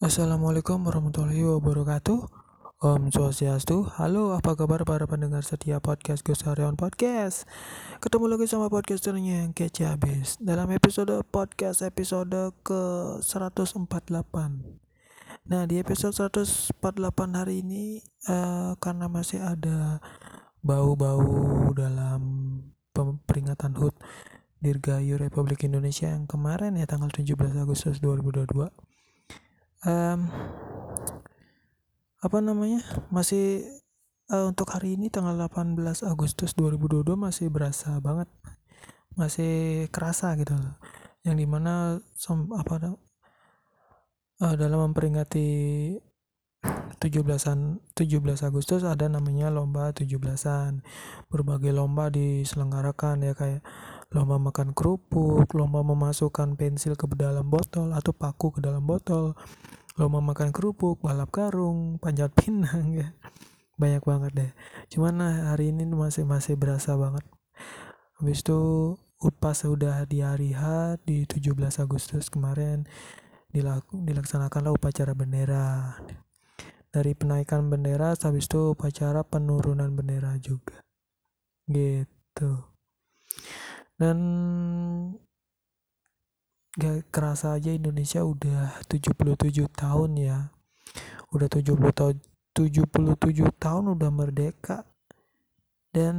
Assalamualaikum warahmatullahi wabarakatuh. Om Swastiastu. Halo apa kabar para pendengar setia podcast Gus Haryon Podcast? Ketemu lagi sama podcasternya yang kece habis. Dalam episode podcast episode ke 148 Nah di episode 148 hari ini uh, Karena masih ada bau-bau dalam peringatan HUT Dirgayu Republik Indonesia yang kemarin ya tanggal 17 Agustus 2022 um, apa namanya? Masih uh, untuk hari ini tanggal 18 Agustus 2022 masih berasa banget. Masih kerasa gitu yang di mana som, apa uh, dalam memperingati 17-an 17 Agustus ada namanya lomba 17-an berbagai lomba diselenggarakan ya kayak lomba makan kerupuk lomba memasukkan pensil ke dalam botol atau paku ke dalam botol. Lomba makan kerupuk balap karung panjat pinang ya. Banyak banget deh. Cuman nah, hari ini masih masih berasa banget. Habis itu pas sudah di hari H di 17 Agustus kemarin dilaku, dilaksanakanlah upacara bendera. Dari penaikan bendera habis itu upacara penurunan bendera juga. Gitu dan gak kerasa aja Indonesia udah 77 tahun ya. Udah 70 tahun 77 tahun udah merdeka. Dan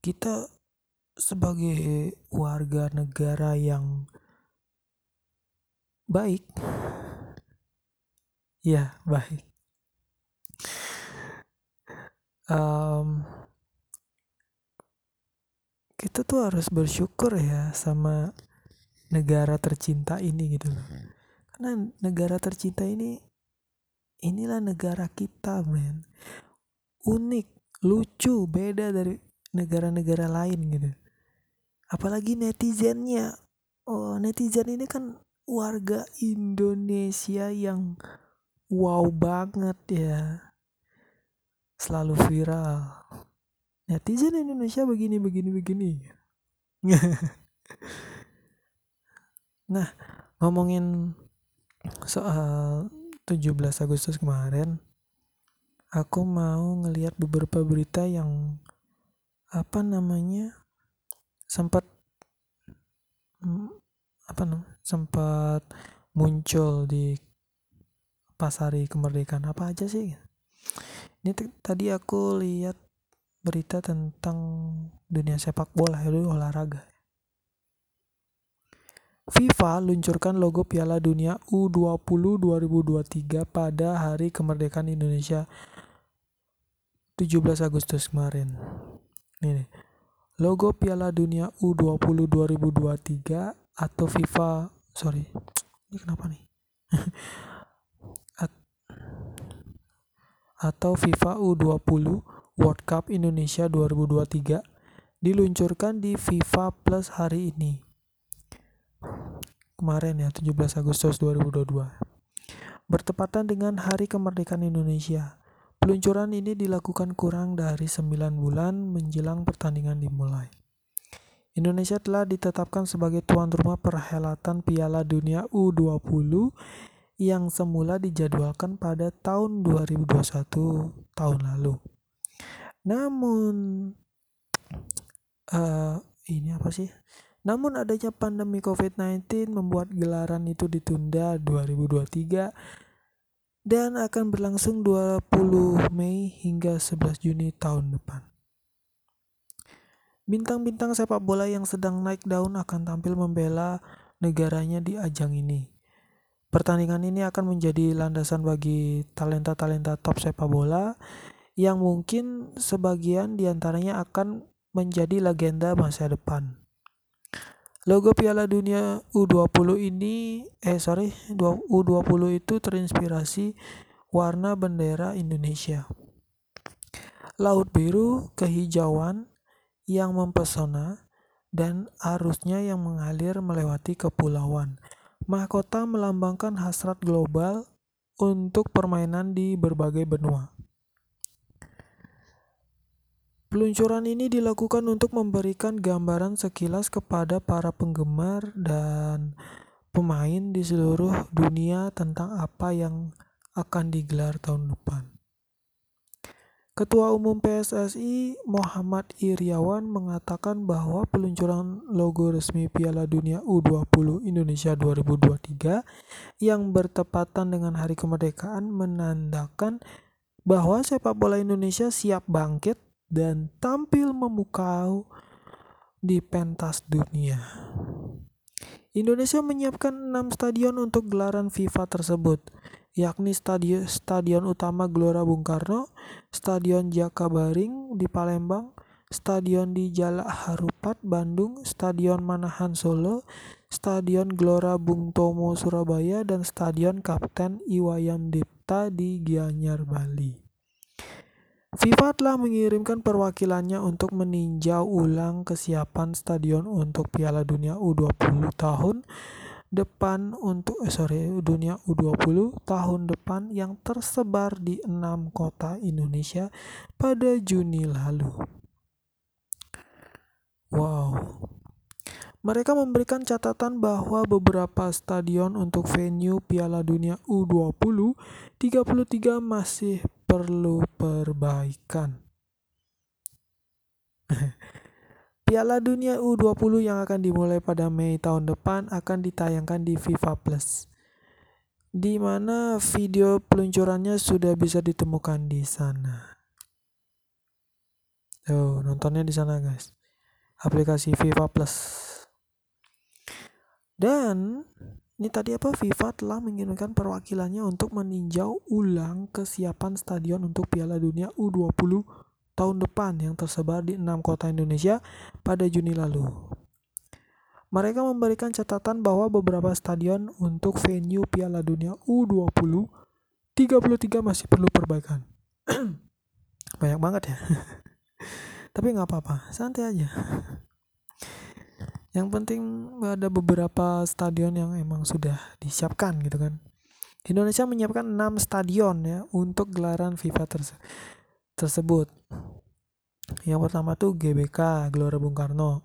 kita sebagai warga negara yang baik ya baik. Um, kita tuh harus bersyukur ya sama negara tercinta ini gitu loh. Karena negara tercinta ini inilah negara kita men. Unik lucu beda dari negara-negara lain gitu. Apalagi netizennya. Oh netizen ini kan warga Indonesia yang wow banget ya. Selalu viral netizen Indonesia begini begini begini. Nah ngomongin soal 17 Agustus kemarin aku mau ngelihat beberapa berita yang apa namanya sempat apa namanya sempat muncul di pas hari kemerdekaan apa aja sih? Ini tadi aku lihat berita tentang dunia sepak bola itu olahraga. FIFA luncurkan logo Piala Dunia U20 2023 pada hari kemerdekaan Indonesia 17 Agustus kemarin. Ini nih. Logo Piala Dunia U20 2023 atau FIFA sorry ini kenapa nih atau FIFA U20 World Cup Indonesia 2023 diluncurkan di FIFA Plus hari ini. Kemarin ya, 17 Agustus 2022. Bertepatan dengan Hari Kemerdekaan Indonesia. Peluncuran ini dilakukan kurang dari 9 bulan menjelang pertandingan dimulai. Indonesia telah ditetapkan sebagai tuan rumah perhelatan Piala Dunia U20 yang semula dijadwalkan pada tahun 2021 tahun lalu. Namun uh, ini apa sih? Namun adanya pandemi COVID-19 membuat gelaran itu ditunda 2023 dan akan berlangsung 20 Mei hingga 11 Juni tahun depan. Bintang-bintang sepak bola yang sedang naik daun akan tampil membela negaranya di ajang ini. Pertandingan ini akan menjadi landasan bagi talenta-talenta top sepak bola yang mungkin sebagian di antaranya akan menjadi legenda masa depan. Logo Piala Dunia U20 ini, eh sorry, U20 itu terinspirasi warna bendera Indonesia. Laut biru kehijauan yang mempesona dan arusnya yang mengalir melewati kepulauan. Mahkota melambangkan hasrat global untuk permainan di berbagai benua. Peluncuran ini dilakukan untuk memberikan gambaran sekilas kepada para penggemar dan pemain di seluruh dunia tentang apa yang akan digelar tahun depan. Ketua Umum PSSI Muhammad Iriawan mengatakan bahwa peluncuran logo resmi Piala Dunia U20 Indonesia 2023 yang bertepatan dengan Hari Kemerdekaan menandakan bahwa sepak bola Indonesia siap bangkit dan tampil memukau di pentas dunia. Indonesia menyiapkan enam stadion untuk gelaran FIFA tersebut yakni Stadion, Stadion Utama Gelora Bung Karno, Stadion Jakabaring di Palembang, Stadion di Jalak Harupat Bandung, Stadion Manahan Solo, Stadion Gelora Bung Tomo Surabaya, dan Stadion Kapten Iwayan Dipta di Gianyar, Bali. FIFA telah mengirimkan perwakilannya untuk meninjau ulang kesiapan stadion untuk Piala Dunia U20 tahun depan untuk eh, sorry dunia U20 tahun depan yang tersebar di enam kota Indonesia pada Juni lalu. Wow. Mereka memberikan catatan bahwa beberapa stadion untuk venue Piala Dunia U20 33 masih perlu perbaikan. Piala Dunia U20 yang akan dimulai pada Mei tahun depan akan ditayangkan di FIFA Plus. Di mana video peluncurannya sudah bisa ditemukan di sana. Tuh, nontonnya di sana, guys. Aplikasi FIFA Plus. Dan ini tadi apa FIFA telah mengirimkan perwakilannya untuk meninjau ulang kesiapan stadion untuk Piala Dunia U20 tahun depan yang tersebar di enam kota Indonesia pada Juni lalu. Mereka memberikan catatan bahwa beberapa stadion untuk venue Piala Dunia U20 33 masih perlu perbaikan. Banyak banget ya. Tapi nggak apa-apa, santai aja. Yang penting ada beberapa stadion yang emang sudah disiapkan gitu kan. Indonesia menyiapkan 6 stadion ya untuk gelaran FIFA tersebut tersebut yang pertama tuh GBK Gelora Bung Karno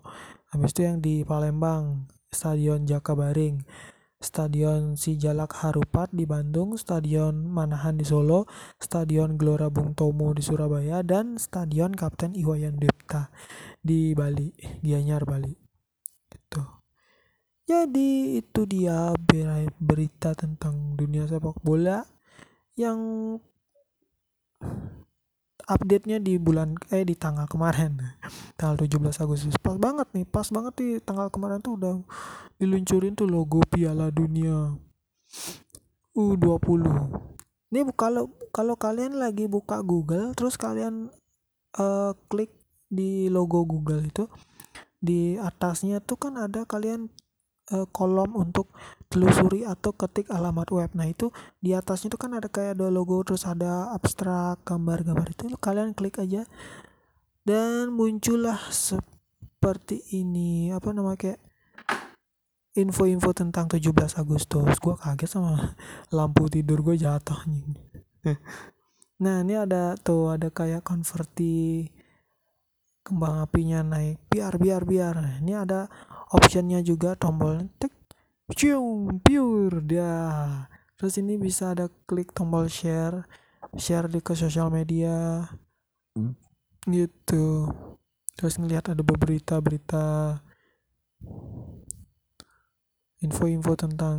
habis itu yang di Palembang Stadion Jakabaring Stadion Sijalak Harupat di Bandung, Stadion Manahan di Solo, Stadion Gelora Bung Tomo di Surabaya, dan Stadion Kapten Iwayan Dipta di Bali, Gianyar, Bali. Jadi itu dia berita tentang dunia sepak bola yang update-nya di bulan eh di tanggal kemarin. Tanggal 17 Agustus. Pas banget nih pas banget di tanggal kemarin tuh udah diluncurin tuh logo Piala Dunia U20 ini kalau kalau kalian lagi buka Google terus kalian uh, klik di logo Google itu di atasnya tuh kan ada kalian uh, kolom untuk telusuri atau ketik alamat web. Nah, itu di atasnya itu kan ada kayak ada logo terus ada abstrak gambar-gambar itu kalian klik aja dan muncullah seperti ini apa nama kayak info-info tentang 17 Agustus. Gua kaget sama lampu tidur gue jatuh Nah, ini ada tuh ada kayak konverti kembang apinya naik biar biar biar. Ini ada optionnya juga tombol tek cium pure dia. Terus ini bisa ada klik tombol share share di ke sosial media. Hmm. gitu. Terus ngelihat ada beberapa berita info-info tentang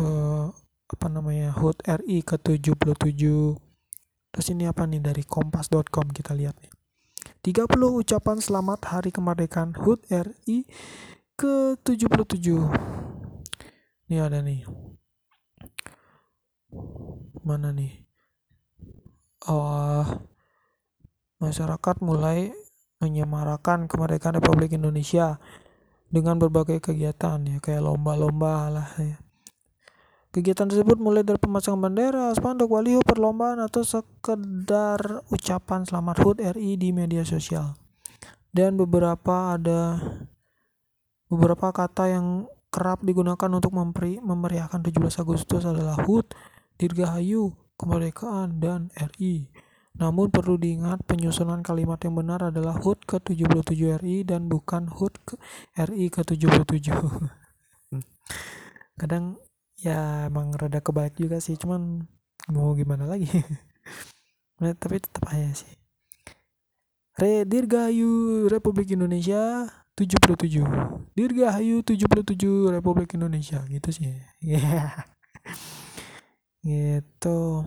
uh, apa namanya HUT RI ke-77 terus ini apa nih dari kompas.com kita lihat nih 30 ucapan selamat hari kemerdekaan HUT RI ke-77 ini ada nih. Mana nih? Oh masyarakat mulai menyemarakan kemerdekaan Republik Indonesia dengan berbagai kegiatan ya kayak lomba-lomba lah ya Kegiatan tersebut mulai dari pemasangan bendera, spanduk, baliho, perlombaan, atau sekedar ucapan selamat HUT RI di media sosial. Dan beberapa ada Beberapa kata yang kerap digunakan untuk memperi, memeriahkan 17 Agustus adalah HUT, Dirgahayu, Kemerdekaan, dan RI. Namun perlu diingat penyusunan kalimat yang benar adalah HUT ke-77 RI dan bukan HUT ke RI ke-77. kadang ya emang rada kebalik juga sih cuman mau gimana lagi? Nah, tapi tetap aja sih. Re Dirgahayu Republik Indonesia 77 Dirgahayu 77 Republik Indonesia gitu sih. Yeah. gitu.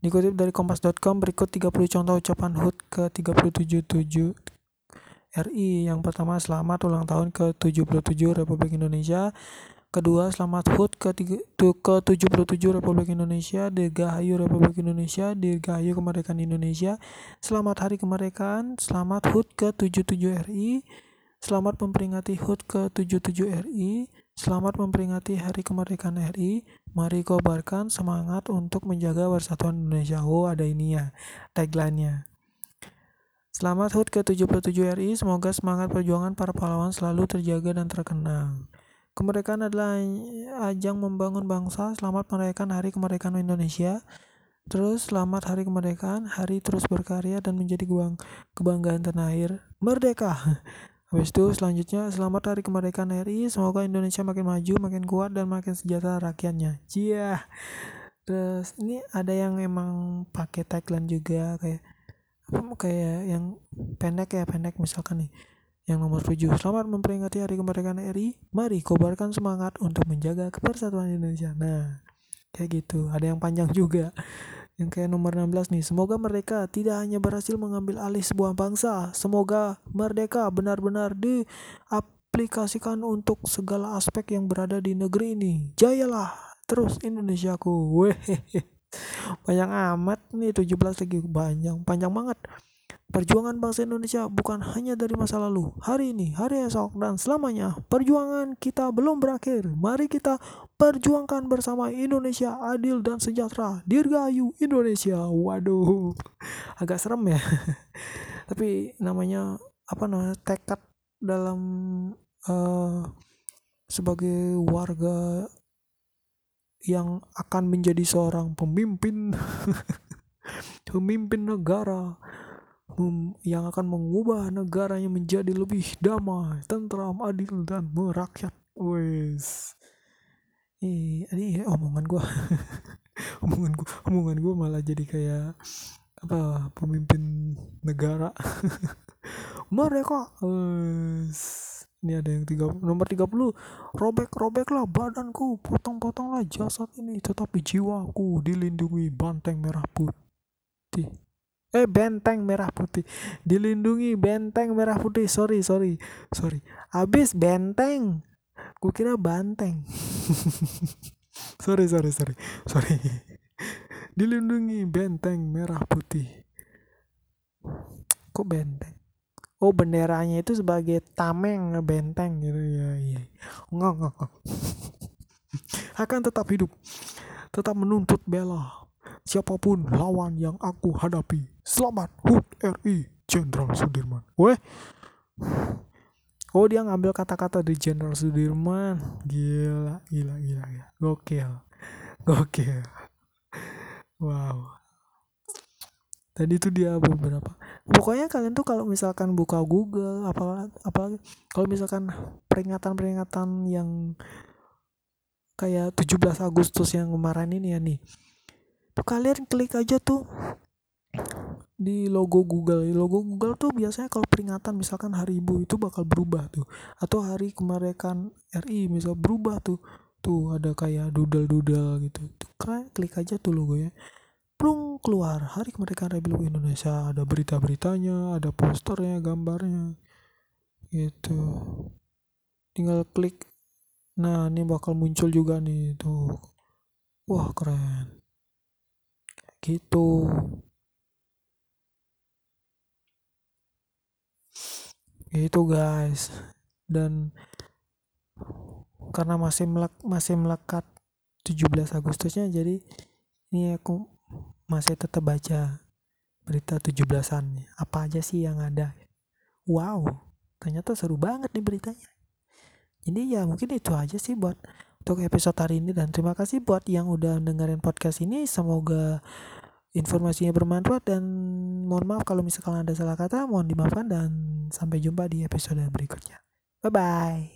Dikutip dari kompas.com berikut 30 contoh ucapan HUT ke 377 RI. Yang pertama selamat ulang tahun ke 77 Republik Indonesia. Kedua, selamat HUT ke, ke 77 Republik Indonesia, Dirgahayu Republik Indonesia, Dirgahayu Kemerdekaan Indonesia. Selamat Hari Kemerdekaan, selamat HUT ke 77 RI. Selamat memperingati HUT ke 77 RI. Selamat memperingati Hari Kemerdekaan RI. Mari kobarkan semangat untuk menjaga persatuan Indonesia. Oh, ada ini ya, tagline-nya. Selamat HUT ke 77 RI. Semoga semangat perjuangan para pahlawan selalu terjaga dan terkenang. Kemerdekaan adalah ajang membangun bangsa. Selamat merayakan Hari Kemerdekaan Indonesia. Terus selamat Hari Kemerdekaan, hari terus berkarya dan menjadi kebanggaan tanah air. Merdeka. Habis itu selanjutnya selamat Hari Kemerdekaan RI. Semoga Indonesia makin maju, makin kuat dan makin sejahtera rakyatnya. Cia. Yeah. Terus ini ada yang emang pakai tagline juga kayak kayak yang pendek ya pendek misalkan nih yang nomor 7, selamat memperingati Hari Kemerdekaan RI. Mari kobarkan semangat untuk menjaga kepersatuan Indonesia. Nah, kayak gitu. Ada yang panjang juga. Yang kayak nomor 16 nih, semoga mereka tidak hanya berhasil mengambil alih sebuah bangsa, semoga merdeka benar-benar diaplikasikan untuk segala aspek yang berada di negeri ini. Jayalah terus Indonesiaku. Weh. Panjang amat nih 17 lagi banyak, panjang banget. Perjuangan bangsa Indonesia bukan hanya dari masa lalu, hari ini, hari esok, dan selamanya. Perjuangan kita belum berakhir. Mari kita perjuangkan bersama Indonesia adil dan sejahtera. Dirgahayu Indonesia. Waduh, agak serem ya. Tapi namanya apa namanya tekad dalam uh, sebagai warga yang akan menjadi seorang pemimpin pemimpin negara yang akan mengubah negaranya menjadi lebih damai, tentram, adil dan merakyat. Wes. ini omongan gua. omongan gua, omongan gua malah jadi kayak apa pemimpin negara. Mereka wes. Ini ada yang tiga, nomor 30 Robek-robeklah badanku. Potong-potonglah jasad ini. Tetapi jiwaku dilindungi banteng merah putih. Eh benteng merah putih. Dilindungi benteng merah putih. Sorry sorry sorry. Abis benteng. Gue kira banteng. Sorry sorry sorry sorry. Dilindungi benteng merah putih. Kok benteng oh benderanya itu sebagai tameng benteng gitu ya iya enggak enggak, enggak. akan tetap hidup tetap menuntut bela siapa pun lawan yang aku hadapi. Selamat HUT RI Jenderal Sudirman. Weh. Oh dia ngambil kata-kata dari Jenderal Sudirman. Gila, gila, gila, gila. Gokil. Gokil. Wow. Tadi itu dia beberapa. Pokoknya kalian tuh kalau misalkan buka Google, apalagi, apalagi kalau misalkan peringatan-peringatan yang kayak 17 Agustus yang kemarin ini ya nih tuh kalian klik aja tuh di logo Google. Logo Google tuh biasanya kalau peringatan misalkan hari ibu itu bakal berubah tuh. Atau hari kemerdekaan RI misal berubah tuh. Tuh ada kayak doodle-doodle gitu. Tuh kalian klik aja tuh logonya Prung keluar. Hari kemerdekaan Republik Indonesia. Ada berita-beritanya ada posternya gambarnya. Gitu. Tinggal klik. Nah ini bakal muncul juga nih. Tuh. Wah keren. Gitu. Itu guys. Dan karena masih melek, masih melekat 17 Agustusnya jadi ini aku masih tetap baca berita 17-an apa aja sih yang ada? Wow ternyata seru banget nih beritanya. Jadi ya mungkin itu aja sih buat untuk episode hari ini. Dan terima kasih buat yang udah dengerin podcast ini. Semoga informasinya bermanfaat. Dan mohon maaf kalau misalkan ada salah kata. Mohon dimaafkan dan sampai jumpa di episode berikutnya. Bye bye